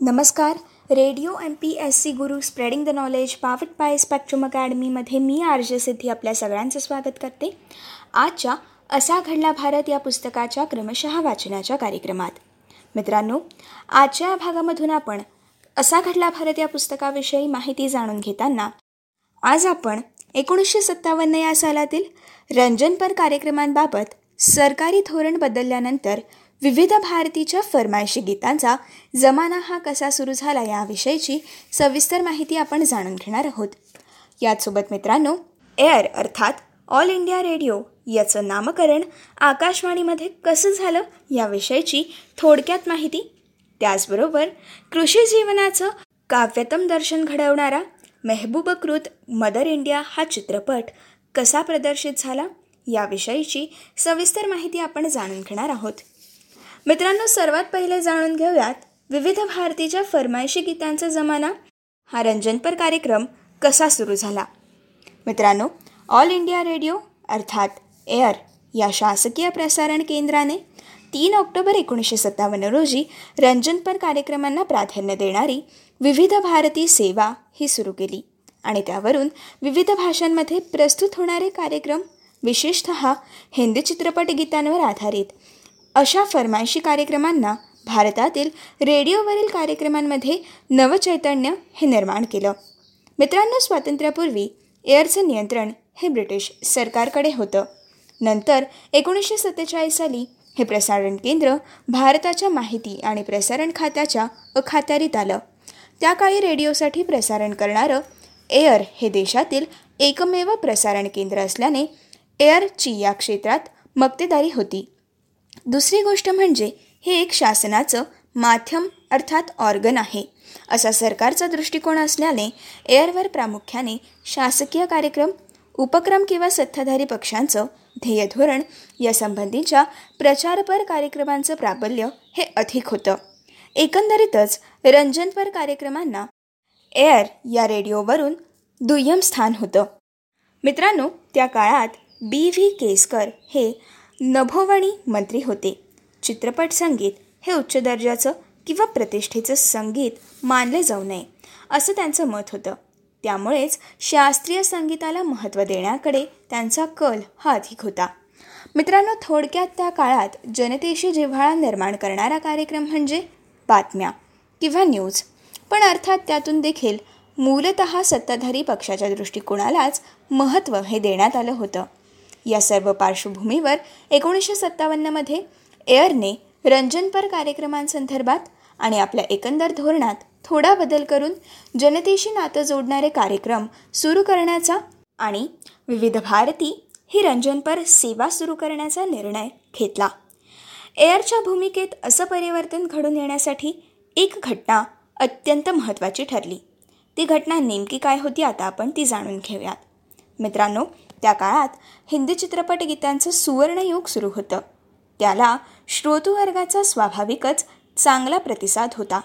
नमस्कार. Radio M P S C Guru spreading the knowledge powered by spectrum अकॅडमीमध्ये मी R J Siddhi आपल्या सगळ्यांचं स्वागत करते. आजच्या असा घडला भारत या पुस्तकाच्या क्रमशः वाचनाच्या कार्यक्रमात. मित्रांनो आजच्या या भागामधून आपण असा घडला भारत या पुस्तकाविषयी माहिती जाणून घेताना आज आपण एकोणीसशे सत्तावन्न या सालातील रंजनपर कार्यक्रमांबाबत सरकारी धोरण बदलल्यानंतर विविध भारतीच्या फरमायशी गीतांचा जमाना हा कसा सुरू झाला याविषयीची सविस्तर माहिती आपण जाणून घेणार आहोत. याचसोबत मित्रांनो एअर अर्थात ऑल इंडिया रेडिओ याचं नामकरण आकाशवाणीमध्ये कसं झालं याविषयीची थोडक्यात माहिती. त्याचबरोबर कृषी जीवनाचं काव्यतम दर्शन घडवणारा मेहबूबकृत मदर इंडिया हा चित्रपट कसा प्रदर्शित झाला याविषयीची सविस्तर माहिती आपण जाणून घेणार आहोत. मित्रांनो सर्वात पहिले जाणून घेऊयात विविध भारतीच्या फरमायशी गीतांचा जमाना. हा रंजनपर कार्यक्रम कसा सुरू झाला? मित्रांनो ऑल इंडिया रेडिओ अर्थात एअर या शासकीय प्रसारण केंद्राने तीन ऑक्टोबर एकोणीसशे सत्तावन्न रोजी रंजनपर कार्यक्रमांना प्राधान्य देणारी विविध भारती सेवा ही सुरू केली. आणि त्यावरून विविध भाषांमध्ये प्रस्तुत होणारे कार्यक्रम विशेषत हिंदी चित्रपट गीतांवर आधारित अशा फरमायशी कार्यक्रमांना भारतातील रेडिओवरील कार्यक्रमांमध्ये नवचैतन्य हे निर्माण केलं. मित्रांनो स्वातंत्र्यापूर्वी एअरचं नियंत्रण हे ब्रिटिश सरकारकडे होतं. नंतर एकोणीसशे सत्तेचाळीस साली हे प्रसारण केंद्र भारताच्या माहिती आणि प्रसारण खात्याच्या अखात्यारीत आलं. त्या काळी रेडिओसाठी प्रसारण करणारं एअर हे देशातील एकमेव प्रसारण केंद्र असल्याने एअरची या क्षेत्रात मक्तेदारी होती. दुसरी गोष्ट म्हणजे हे एक शासनाचं माध्यम अर्थात ऑर्गन आहे. असा सरकारचा दृष्टिकोन असल्याने एअरवर प्रामुख्याने शासकीय कार्यक्रम उपक्रम किंवा सत्ताधारी पक्षांचं ध्येयधोरण या संबंधीच्या प्रचारपर कार्यक्रमांचं प्राबल्य हे अधिक होतं. एकंदरीतच रंजनपर कार्यक्रमांना एअर या रेडिओवरून दुय्यम स्थान होतं. मित्रांनो त्या काळात बी व्ही केसकर हे नभोवणी मंत्री होते. चित्रपट संगीत हे उच्च दर्जाचं किंवा प्रतिष्ठेचं संगीत मानले जाऊ नये असं त्यांचं मत होतं. त्यामुळेच शास्त्रीय संगीताला महत्त्व देण्याकडे त्यांचा कल हा अधिक होता. मित्रांनो थोडक्यात त्या काळात जनतेशी जिव्हाळा निर्माण करणारा कार्यक्रम म्हणजे बातम्या किंवा न्यूज. पण अर्थात त्यातून देखील मूलत सत्ताधारी पक्षाच्या दृष्टिकोनालाच महत्त्व हे देण्यात आलं होतं. या सर्व पार्श्वभूमीवर एकोणीसशे सत्तावन्नमध्ये एअरने रंजनपर कार्यक्रमांसंदर्भात आणि आपल्या एकंदर धोरणात थोडा बदल करून जनतेशी नातं जोडणारे कार्यक्रम सुरू करण्याचा आणि विविध भारती ही रंजनपर सेवा सुरू करण्याचा निर्णय घेतला. एअरच्या भूमिकेत असं परिवर्तन घडून येण्यासाठी एक घटना अत्यंत महत्त्वाची ठरली. ती घटना नेमकी काय होती आता आपण ती जाणून घेऊयात. मित्रांनो त्या काळात हिंदी चित्रपट गीतांचं सुवर्णयुग सुरू होतं. त्याला श्रोतुवर्गाचा स्वाभाविकच चांगला प्रतिसाद होता.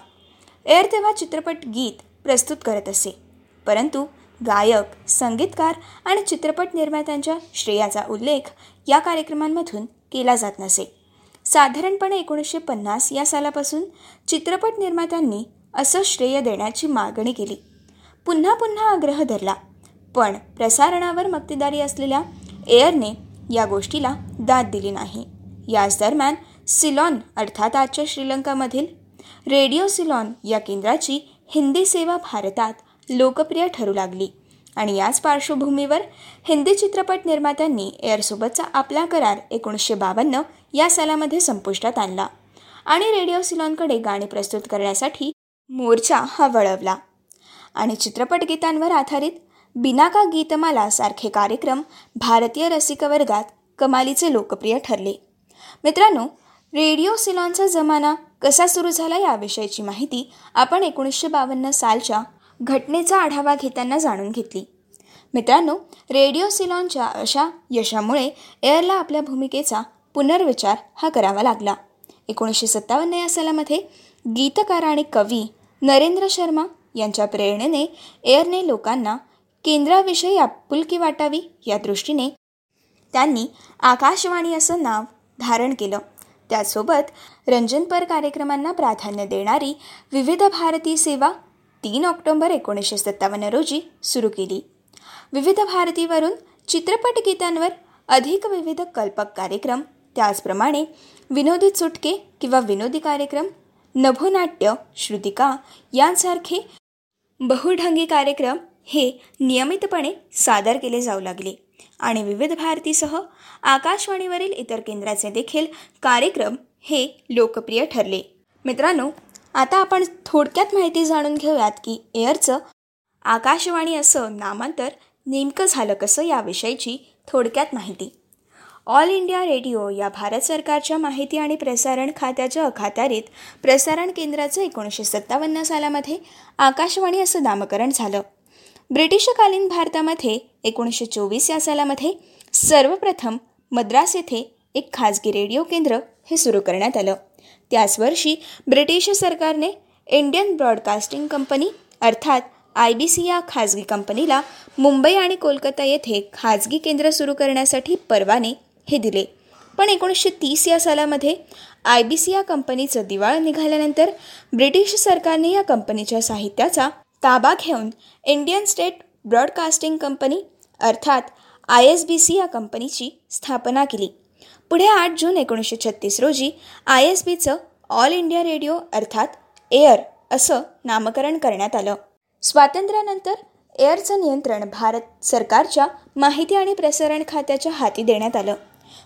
एर तेव्हा चित्रपट गीत प्रस्तुत करत असे. परंतु गायक संगीतकार आणि चित्रपट निर्मात्यांच्या श्रेयाचा उल्लेख या कार्यक्रमांमधून केला जात नसे. साधारणपणे एकोणीसशे पन्नास या सालापासून चित्रपट निर्मात्यांनी असं श्रेय देण्याची मागणी केली. पुन्हा पुन्हा आग्रह धरला. पण प्रसारणावर मक्तेदारी असलेल्या एअरने या गोष्टीला दाद दिली नाही. याच दरम्यान सिलॉन अर्थात आजच्या श्रीलंकामधील रेडिओ सिलॉन या केंद्राची हिंदी सेवा भारतात लोकप्रिय ठरू लागली आणि याच पार्श्वभूमीवर हिंदी चित्रपट निर्मात्यांनी एअरसोबतचा आपला करार एकोणीसशे बावन्न या सालामध्ये संपुष्टात आणला आणि रेडिओ सिलॉनकडे गाणी प्रस्तुत करण्यासाठी मोर्चा हा वळवला. आणि चित्रपट गीतांवर आधारित बिनाका गीतमाला सारखे कार्यक्रम भारतीय रसिक वर्गात कमालीचे लोकप्रिय ठरले. मित्रांनो रेडिओ सिलॉनचा जमाना कसा सुरू झाला याविषयीची माहिती आपण एकोणीसशे बावन्न सालच्या घटनेचा आढावा घेताना जाणून घेतली. मित्रांनो रेडिओ सिलॉनच्या अशा यशामुळे एअरला आपल्या भूमिकेचा पुनर्विचार हा करावा लागला. एकोणीसशे सत्तावन्न या सालामध्ये गीतकार आणि कवी नरेंद्र शर्मा यांच्या प्रेरणेने एअरने लोकांना केंद्राविषयी आपुलकी वाटावी या दृष्टीने त्यांनी आकाशवाणी असं नाव धारण केलं. त्यासोबत रंजनपर कार्यक्रमांना प्राधान्य देणारी विविध भारती सेवा तीन ऑक्टोंबर एकोणीसशे सत्तावन्न रोजी सुरू केली. विविध भारतीवरून चित्रपट गीतांवर अधिक विविध कल्पक कार्यक्रम त्याचप्रमाणे विनोदी चुटके किंवा विनोदी कार्यक्रम नभोनाट्य श्रुतिका यांसारखे बहुढंगी कार्यक्रम हे नियमितपणे सादर केले जाऊ लागले. आणि विविध भारतीसह आकाशवाणीवरील इतर केंद्राचे देखील कार्यक्रम हे लोकप्रिय ठरले. मित्रांनो आता आपण थोडक्यात माहिती जाणून घेऊयात की एअरचं आकाशवाणी असं नामांतर नेमकं झालं कसं याविषयीची थोडक्यात माहिती. ऑल इंडिया रेडिओ या भारत सरकारच्या माहिती आणि प्रसारण खात्याच्या अखात्यारीत प्रसारण केंद्राचं एकोणीसशे सत्तावन्न सालामध्ये आकाशवाणी असं नामकरण झालं. ब्रिटिशकालीन भारतामध्ये एकोणीसशे चोवीस या सालामध्ये सर्वप्रथम मद्रास येथे एक खाजगी रेडिओ केंद्र हे सुरू करण्यात आलं. त्याच वर्षी ब्रिटिश सरकारने इंडियन ब्रॉडकास्टिंग कंपनी अर्थात आय बी सी या खाजगी कंपनीला मुंबई आणि कोलकाता येथे खाजगी केंद्र सुरू करण्यासाठी परवाने हे दिले. पण एकोणीसशे तीस या सालामध्ये आय बी सी या कंपनीचं दिवाळ निघाल्यानंतर ब्रिटिश सरकारने या कंपनीच्या साहित्याचा ताबा घेऊन इंडियन स्टेट ब्रॉडकास्टिंग कंपनी अर्थात आय एस बी सी या कंपनीची स्थापना केली. पुढे आठ जून एकोणीसशे छत्तीस रोजी आय एस बीचं ऑल इंडिया रेडिओ अर्थात एअर असं नामकरण करण्यात आलं. स्वातंत्र्यानंतर एअरचं नियंत्रण भारत सरकारच्या माहिती आणि प्रसारण खात्याच्या हाती देण्यात आलं.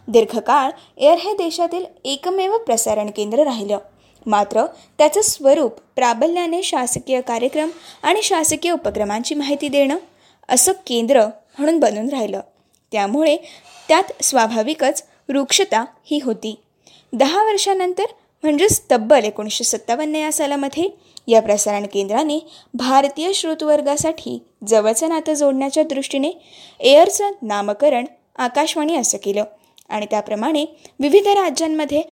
दीर्घकाळ एअर हे देशातील एकमेव प्रसारण केंद्र राहिलं. मात्र त्याचं स्वरूप प्राबल्याने शासकीय कार्यक्रम आणि शासकीय उपक्रमांची माहिती देणं असं केंद्र म्हणून बनून राहिलं. त्यामुळे त्यात स्वाभाविकच वृक्षता ही होती. दहा वर्षानंतर म्हणजेच तब्बल एकोणीसशे सत्तावन्न या सालामध्ये या प्रसारण केंद्राने भारतीय श्रोतवर्गासाठी जवळचं नातं जोडण्याच्या दृष्टीने एअरचं नामकरण आकाशवाणी असं केलं. आणि त्याप्रमाणे विविध राज्यांमध्ये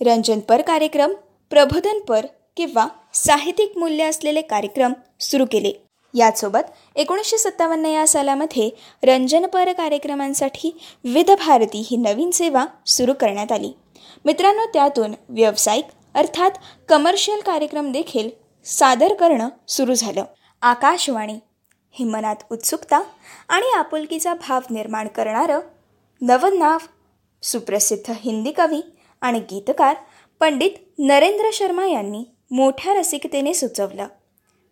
रंजनपर कार्यक्रम प्रबोधनपर किंवा साहित्यिक मूल्य असलेले कार्यक्रम सुरू केले. यासोबत एकोणीसशे सत्तावन्न या सालामध्ये रंजनपर कार्यक्रमांसाठी विविध भारती ही नवीन सेवा सुरू करण्यात आली. मित्रांनो त्यातून व्यावसायिक अर्थात कमर्शियल कार्यक्रम देखील सादर करणं सुरू झालं. आकाशवाणी हे मनात उत्सुकता आणि आपुलकीचा भाव निर्माण करणारं नवं नाव सुप्रसिद्ध हिंदी कवी आणि गीतकार पंडित नरेंद्र शर्मा यांनी मोठ्या रसिकतेने सुचवलं.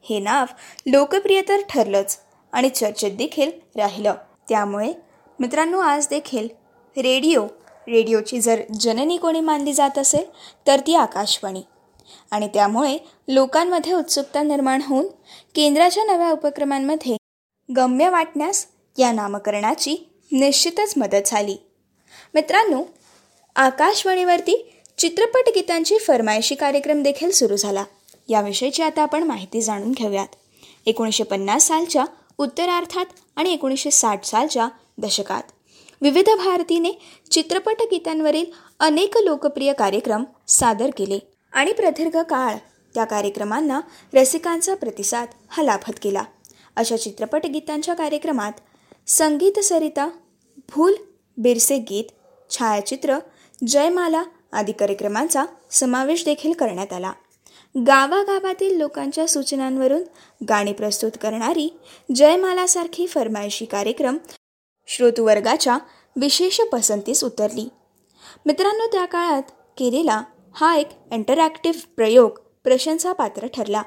हे नाव लोकप्रिय तर ठरलंच आणि चर्चेत देखील राहिलं. त्यामुळे मित्रांनो आज देखील रेडिओ रेडिओची जर जननी कोणी मानली जात असेल तर ती आकाशवाणी. आणि त्यामुळे लोकांमध्ये उत्सुकता निर्माण होऊन केंद्राच्या नव्या उपक्रमांमध्ये गम्य वाटण्यास या नामकरणाची निश्चितच मदत झाली. मित्रांनो आकाशवाणीवरती चित्रपट गीतांची फरमायशी कार्यक्रम देखील सुरू झाला. याविषयीची आता आपण माहिती जाणून घेऊयात. एकोणीसशे पन्नास सालच्या उत्तरार्थात आणि एकोणीसशे साठ सालच्या दशकात विविध भारतीने चित्रपट गीतांवरील अनेक लोकप्रिय कार्यक्रम सादर केले आणि प्रदीर्घ काळ त्या कार्यक्रमांना रसिकांचा प्रतिसाद हा लाभत केला. अशा चित्रपट गीतांच्या कार्यक्रमात संगीत सरिता भूल बिरसे गीत छायाचित्र जयमाला आदी कार्यक्रमांचा समावेश देखील करण्यात आला. गावागावातील लोकांच्या सूचनांवरून गाणी प्रस्तुत करणारी जयमालासारखी फरमायशी कार्यक्रम श्रोतवर्गाच्या विशेष पसंतीस उतरली. मित्रांनो त्या काळात केलेला हा एक इंटरॅक्टिव्ह प्रयोग प्रशंसापात्र ठरला.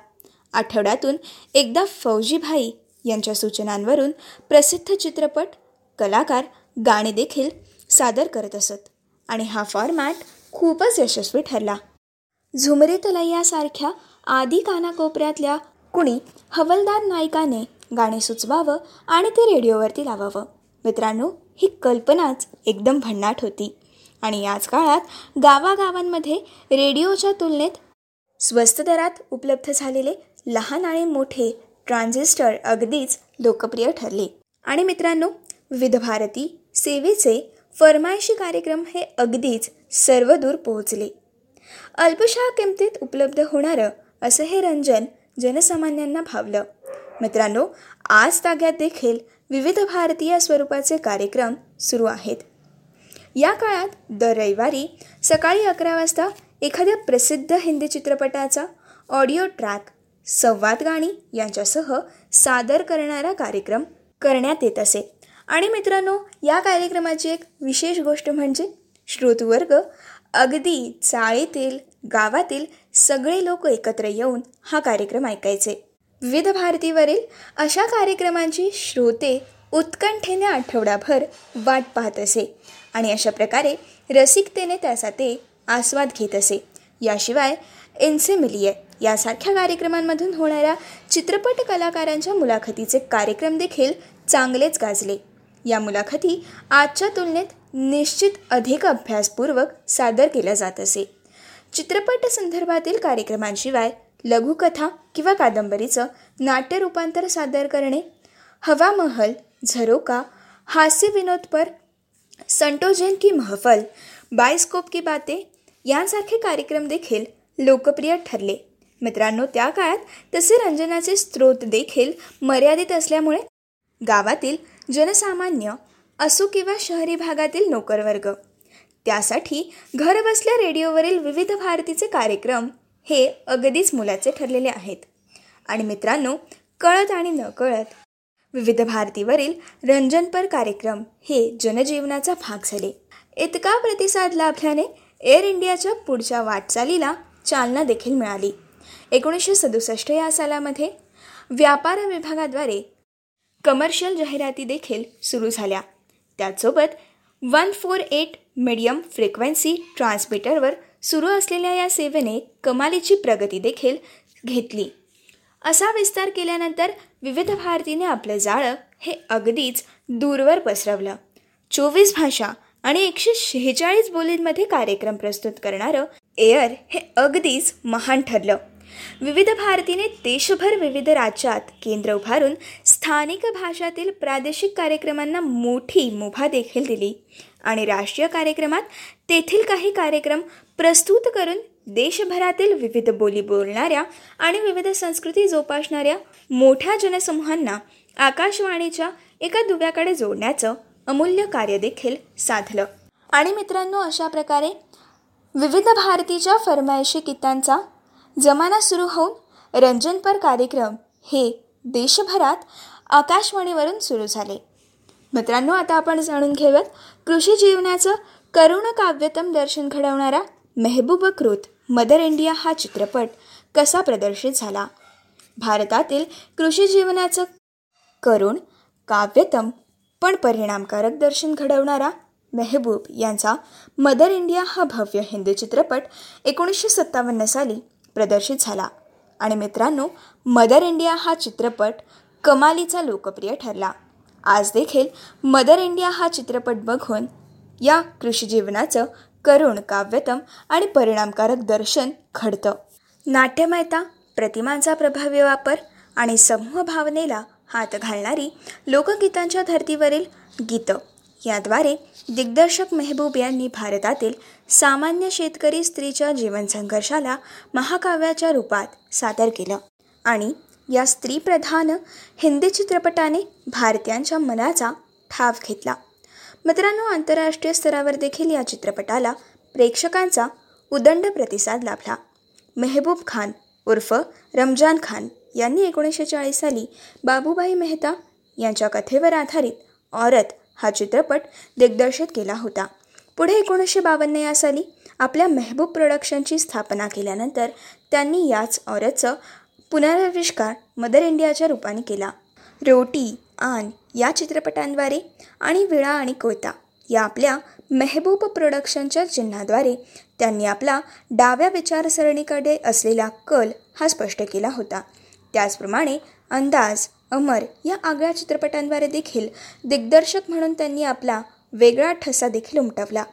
आठवड्यातून एकदा फौजीभाई यांच्या सूचनांवरून प्रसिद्ध चित्रपट कलाकार गाणे देखील सादर करत असत आणि हा फॉर्मॅट खूपच यशस्वी ठरला. झुमरे तलैयासारख्या आदी कानाकोपऱ्यातल्या कुणी हवलदार नायिकाने गाणे सुचवावं आणि ते रेडिओवरती लावावं. मित्रांनो ही कल्पनाच एकदम भन्नाट होती. आणि याच काळात गावागावांमध्ये रेडिओच्या तुलनेत स्वस्त दरात उपलब्ध झालेले लहान आणि मोठे ट्रान्झिस्टर अगदीच लोकप्रिय ठरले. आणि मित्रांनो विविध भारती सेवेचे फरमायशी कार्यक्रम हे अगदीच सर्वदूर पोहोचले. अल्पशा किमतीत उपलब्ध होणारं असं हे रंजन जनसामान्यांना भावलं. मित्रांनो आज ताग्यात देखील विविध भारतीय स्वरूपाचे कार्यक्रम सुरू आहेत. या काळात दर रविवारी सकाळी अकरा वाजता एखाद्या प्रसिद्ध हिंदी चित्रपटाचा ऑडिओ ट्रॅक संवाद गाणी यांच्यासह सादर करणारा कार्यक्रम करण्यात येत असे. आणि मित्रांनो या कार्यक्रमाची एक विशेष गोष्ट म्हणजे श्रोतवर्ग. अगदी चाळीतील गावातील सगळे लोक एकत्र येऊन हा कार्यक्रम ऐकायचे. विविध भारतीवरील अशा कार्यक्रमांची श्रोते उत्कंठेने आठवडाभर वाट पाहत असे आणि अशा प्रकारे रसिकतेने त्याचा ते आस्वाद घेत असे. याशिवाय एन्सेमिलिये यासारख्या कार्यक्रमांमधून होणाऱ्या चित्रपट कलाकारांच्या मुलाखतीचे कार्यक्रम देखील चांगलेच गाजले. या मुलाखती आजच्या तुलनेत निश्चित अधिक अभ्यासपूर्वक सादर केल्या जात असे. चित्रपट संदर्भातील कार्यक्रमांशिवाय लघुकथा किंवा कादंबरीचं नाट्य रूपांतर सादर करणे हवा महल झरोका हास्य विनोदपर संटोजेन की महफल बायस्कोप की बाते यांसारखे कार्यक्रम देखील लोकप्रिय ठरले. मित्रांनो त्या काळात तसे रंजनाचे स्रोत देखील मर्यादित असल्यामुळे गावातील जनसामान्य असो किंवा शहरी भागातील नोकरवर्ग. त्यासाठी घरबसल्या रेडिओवरील विविध भारतीचे कार्यक्रम हे अगदीच मुलाचे ठरलेले आहेत. आणि मित्रांनो कळत आणि न कळत विविध भारतीवरील रंजनपर कार्यक्रम हे जनजीवनाचा भाग झाले. इतका प्रतिसाद लाभल्याने एअर इंडियाच्या पुढच्या वाटचालीला चालना देखील मिळाली. एकोणीसशे सदुसष्ट या सालामध्ये व्यापार विभागाद्वारे कमर्शियल जाहिराती देखील सुरू झाल्या. त्याचसोबत one four eight medium frequency ट्रान्समीटरवर सुरू असलेल्या या सेवेने कमालीची प्रगती देखील घेतली. असा विस्तार केल्यानंतर विविध भारतीने आपलं जाळं हे अगदीच दूरवर पसरवलं. चोवीस भाषा आणि एकशे शेहेचाळीस बोलींमध्ये कार्यक्रम प्रस्तुत करणारं एअर हे अगदीच महान ठरलं. विविध भारतीने देशभर विविध राज्यात केंद्र उभारून स्थानिक भाषातील प्रादेशिक कार्यक्रमांना मोठी मुभा देखील दिली. आणि राष्ट्रीय कार्यक्रमात तेथील काही कार्यक्रम प्रस्तुत करून देशभरातील विविध बोली बोलणाऱ्या आणि विविध संस्कृती जोपासणाऱ्या मोठ्या जनसमूहांना आकाशवाणीच्या एका दुव्याकडे जोडण्याचं अमूल्य कार्य देखील साधलं. आणि मित्रांनो अशा प्रकारे विविध भारतीच्या फरमायशी गीतांचा जमाना सुरू होऊन रंजनपर कार्यक्रम हे देशभरात आकाशवाणीवरून सुरू झाले. मित्रांनो आता आपण जाणून घेऊयात कृषी जीवनाचं करुण काव्यतम दर्शन घडवणारा मेहबूबकृत मदर इंडिया हा चित्रपट कसा प्रदर्शित झाला? भारतातील कृषी जीवनाचं करुण काव्यतम पण परिणामकारक दर्शन घडवणारा मेहबूब यांचा मदर इंडिया हा भव्य हिंदी चित्रपट एकोणीसशे सत्तावन्न साली प्रदर्शित झाला. आणि मित्रांनो मदर इंडिया हा चित्रपट कमालीचा लोकप्रिय ठरला. आज देखील मदर इंडिया हा चित्रपट बघून या कृषी जीवनाचं करुण काव्यतम आणि परिणामकारक दर्शन घडतं. नाट्यमयता प्रतिमांचा प्रभावी वापर आणि समूह भावनेला हात घालणारी लोकगीतांच्या धर्तीवरील गीतं याद्वारे दिग्दर्शक मेहबूब यांनी भारतातील सामान्य शेतकरी स्त्रीच्या जीवनसंघर्षाला महाकाव्याच्या रूपात सादर केलं. आणि या स्त्रीप्रधान हिंदी चित्रपटाने भारतीयांच्या मनाचा ठाव घेतला. मित्रांनो आंतरराष्ट्रीय स्तरावर देखील या चित्रपटाला प्रेक्षकांचा उदंड प्रतिसाद लाभला. मेहबूब खान उर्फ रमजान खान यांनी एकोणीसशे चाळीस साली बाबूबाई मेहता यांच्या कथेवर आधारित औरत हा चित्रपट दिग्दर्शित केला होता. पुढे एकोणीसशे बावन्न या साली आपल्या मेहबूब प्रोडक्शनची स्थापना केल्यानंतर त्यांनी याच औरतचं पुनराविष्कार मदर इंडियाच्या रूपाने केला. रोटी आन या चित्रपटांद्वारे आणि विळा आणि कोयता या आपल्या मेहबूब प्रोडक्शनच्या चिन्हाद्वारे त्यांनी आपला डाव्या विचारसरणीकडे असलेला कल हा स्पष्ट केला होता. त्याचप्रमाणे अंदाज अमर या आगळ्या चित्रपटांद्वारे देखील दिग्दर्शक म्हणून त्यांनी आपला वेगळा ठसा देखील उमटवला.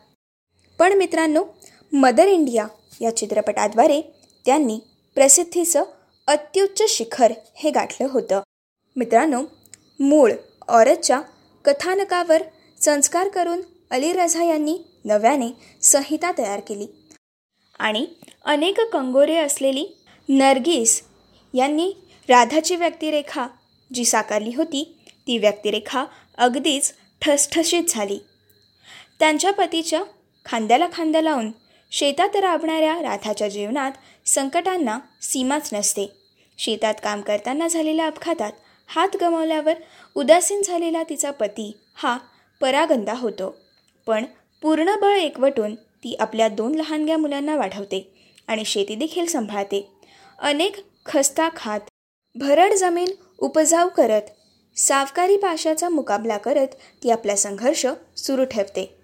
पण मित्रांनो मदर इंडिया या चित्रपटाद्वारे त्यांनी प्रसिद्धीचं अत्युच्च शिखर हे गाठलं होतं. मित्रांनो मूळ औरतच्या कथानकावर संस्कार करून अली रझा यांनी नव्याने संहिता तयार केली. आणि अनेक कंगोरे असलेली नर्गिस यांनी राधाची व्यक्तिरेखा जी साकारली होती ती व्यक्तिरेखा अगदीच ठसठशीत झाली. त्यांच्या पतीच्या खांद्याला खांदा लावून शेतात राबणाऱ्या राधाच्या जीवनात संकटांना सीमाच नसते. शेतात काम करताना झालेल्या अपघातात हात गमावल्यावर उदासीन झालेला तिचा पती हा परागंदा होतो. पण पूर्ण बळ एकवटून ती आपल्या दोन लहानग्या मुलांना वाढवते आणि शेती देखील सांभाळते. अनेक खस्ता खात भरड जमीन उपजाऊ करत सावकारी पाशाचा मुकाबला करत ती आपला संघर्ष सुरू ठेवते.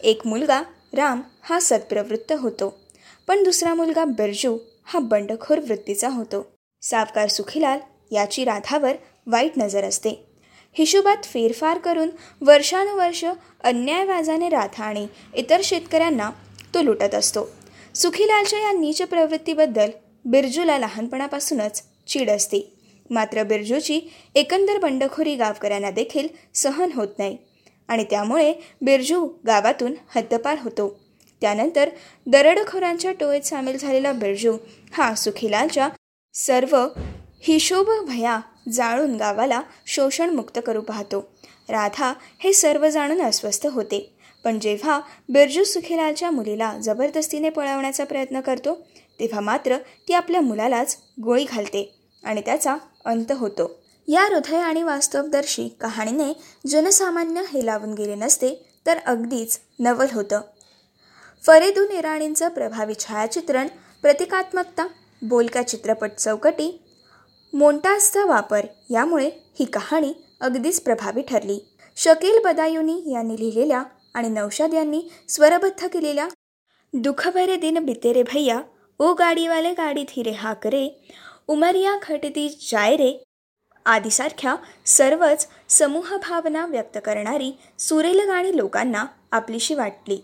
एक मुलगा राम हा सत्प्रवृत्त होतो. पण दुसरा मुलगा बिरजू हा बंडखोर वृत्तीचा होतो. सावकार सुखीलाल याची राधावर वाईट नजर असते. हिशोबात फेरफार करून वर्षानुवर्ष अन्यायवाजाने राधा आणि इतर शेतकऱ्यांना तो लुटत असतो. सुखीलालच्या या नीच प्रवृत्तीबद्दल बिरजूला लहानपणापासूनच चीड असते. मात्र बिरजूची एकंदर बंडखोरी गावकऱ्यांना देखील सहन होत नाही. आणि त्यामुळे बिरजू गावातून हद्दपार होतो. त्यानंतर दरडखोरांच्या टोळीत सामील झालेला बिरजू हा सुखीलालच्या सर्व हिशोब भया जाळून गावाला शोषणमुक्त करू पाहतो. राधा हे सर्व जाणून अस्वस्थ होते. पण जेव्हा बिरजू सुखीलालच्या मुलीला जबरदस्तीने पळवण्याचा प्रयत्न करतो तेव्हा मात्र ती आपल्या मुलालाच गोळी घालते आणि त्याचा अंत होतो. या हृदय आणि वास्तवदर्शी कहाणीने जनसामान्य हे लावून गेले नसते तर अगदीच नवल होतं. फरेदू निराणींचं प्रभावी छायाचित्रण प्रतिकात्मकता बोलक्या चित्रपट चौकटी मोंटासचा वापर यामुळे ही कहाणी अगदीच प्रभावी ठरली. शकील बदायुनी यांनी लिहिलेल्या आणि नौशाद यांनी स्वरबद्ध केलेल्या दुःखभरे दिन बितेरे भैया ओ गाडीवाले गाडी धीरे हा करे उमरिया खटती जायरे आदीसारख्या सर्वच समूह भावना व्यक्त करणारी सुरेल गाणी लोकांना आपलीशी वाटली.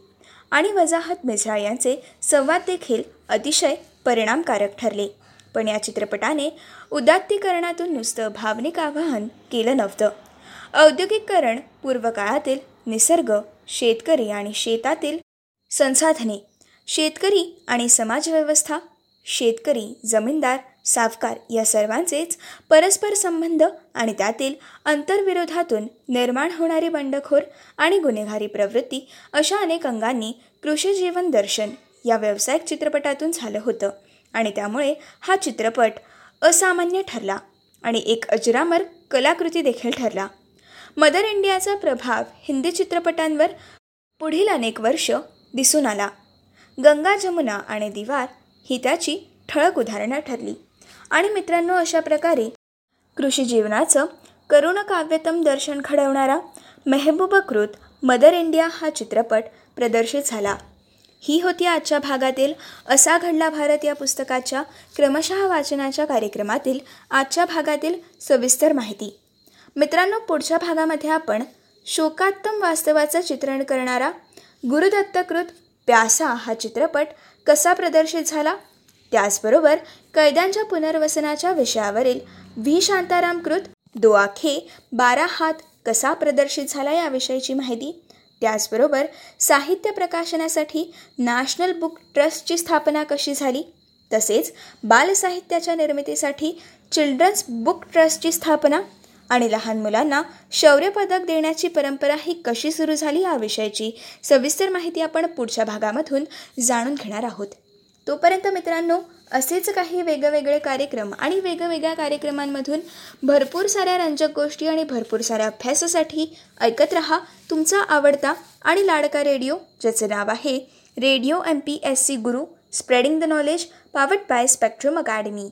आणि वजाहत मिझ्रा यांचे संवाद देखील अतिशय परिणामकारक ठरले. पण या चित्रपटाने उदात्तीकरणातून नुसतं भावनिक आवाहन केलं नव्हतं. औद्योगिकरण पूर्वकाळातील निसर्ग शेतकरी आणि शेतातील संसाधने शेतकरी आणि समाजव्यवस्था शेतकरी जमीनदार सावकार या सर्वांचेच परस्पर संबंध आणि त्यातील अंतर्विरोधातून निर्माण होणारी बंडखोर आणि गुन्हेगारी प्रवृत्ती अशा अनेक अंगांनी कृषी जीवन दर्शन या व्यावसायिक चित्रपटातून झालं होतं. आणि त्यामुळे हा चित्रपट असामान्य ठरला आणि एक अजरामर कलाकृती देखील ठरला. मदर इंडियाचा प्रभाव हिंदी चित्रपटांवर पुढील अनेक वर्ष दिसून आला. गंगा जमुना आणि दिवार ही त्याची ठळक उदाहरणं ठरली. आणि मित्रांनो अशा प्रकारे कृषी जीवनाचं करुण काव्यतम दर्शन घडवणारा मेहबूबकृत मदर इंडिया हा चित्रपट प्रदर्शित झाला. ही होती आजच्या भागातील असा घडला भारत या पुस्तकाच्या क्रमशः वाचनाच्या कार्यक्रमातील आजच्या भागातील सविस्तर माहिती. मित्रांनो पुढच्या भागामध्ये आपण शोकात्तम वास्तवाचं चित्रण करणारा गुरुदत्तकृत प्यासा हा चित्रपट कसा प्रदर्शित झाला? त्याचबरोबर कैद्यांच्या पुनर्वसनाच्या विषयावरील व्ही. शांतारामकृत दोआखे बारा हात कसा प्रदर्शित झाला याविषयीची माहिती. त्याचबरोबर साहित्य प्रकाशनासाठी नॅशनल बुक ट्रस्टची स्थापना कशी झाली. तसेच बालसाहित्याच्या निर्मितीसाठी चिल्ड्रन्स बुक ट्रस्टची स्थापना आणि लहान मुलांना शौर्य पदक देण्याची परंपरा ही कशी सुरू झाली याविषयीची सविस्तर माहिती आपण पुढच्या भागामधून जाणून घेणार आहोत. तोपर्यंत मित्रांनो असेच काही वेगवेगळे कार्यक्रम आणि वेगवेगळ्या कार्यक्रमांमधून भरपूर साऱ्या रंजक गोष्टी आणि भरपूर साऱ्या अभ्यासासाठी ऐकत रहा. तुमचा आवडता आणि लाडका रेडिओ ज्याचं नाव आहे radio M P S C Guru spreading the knowledge powered by spectrum academy.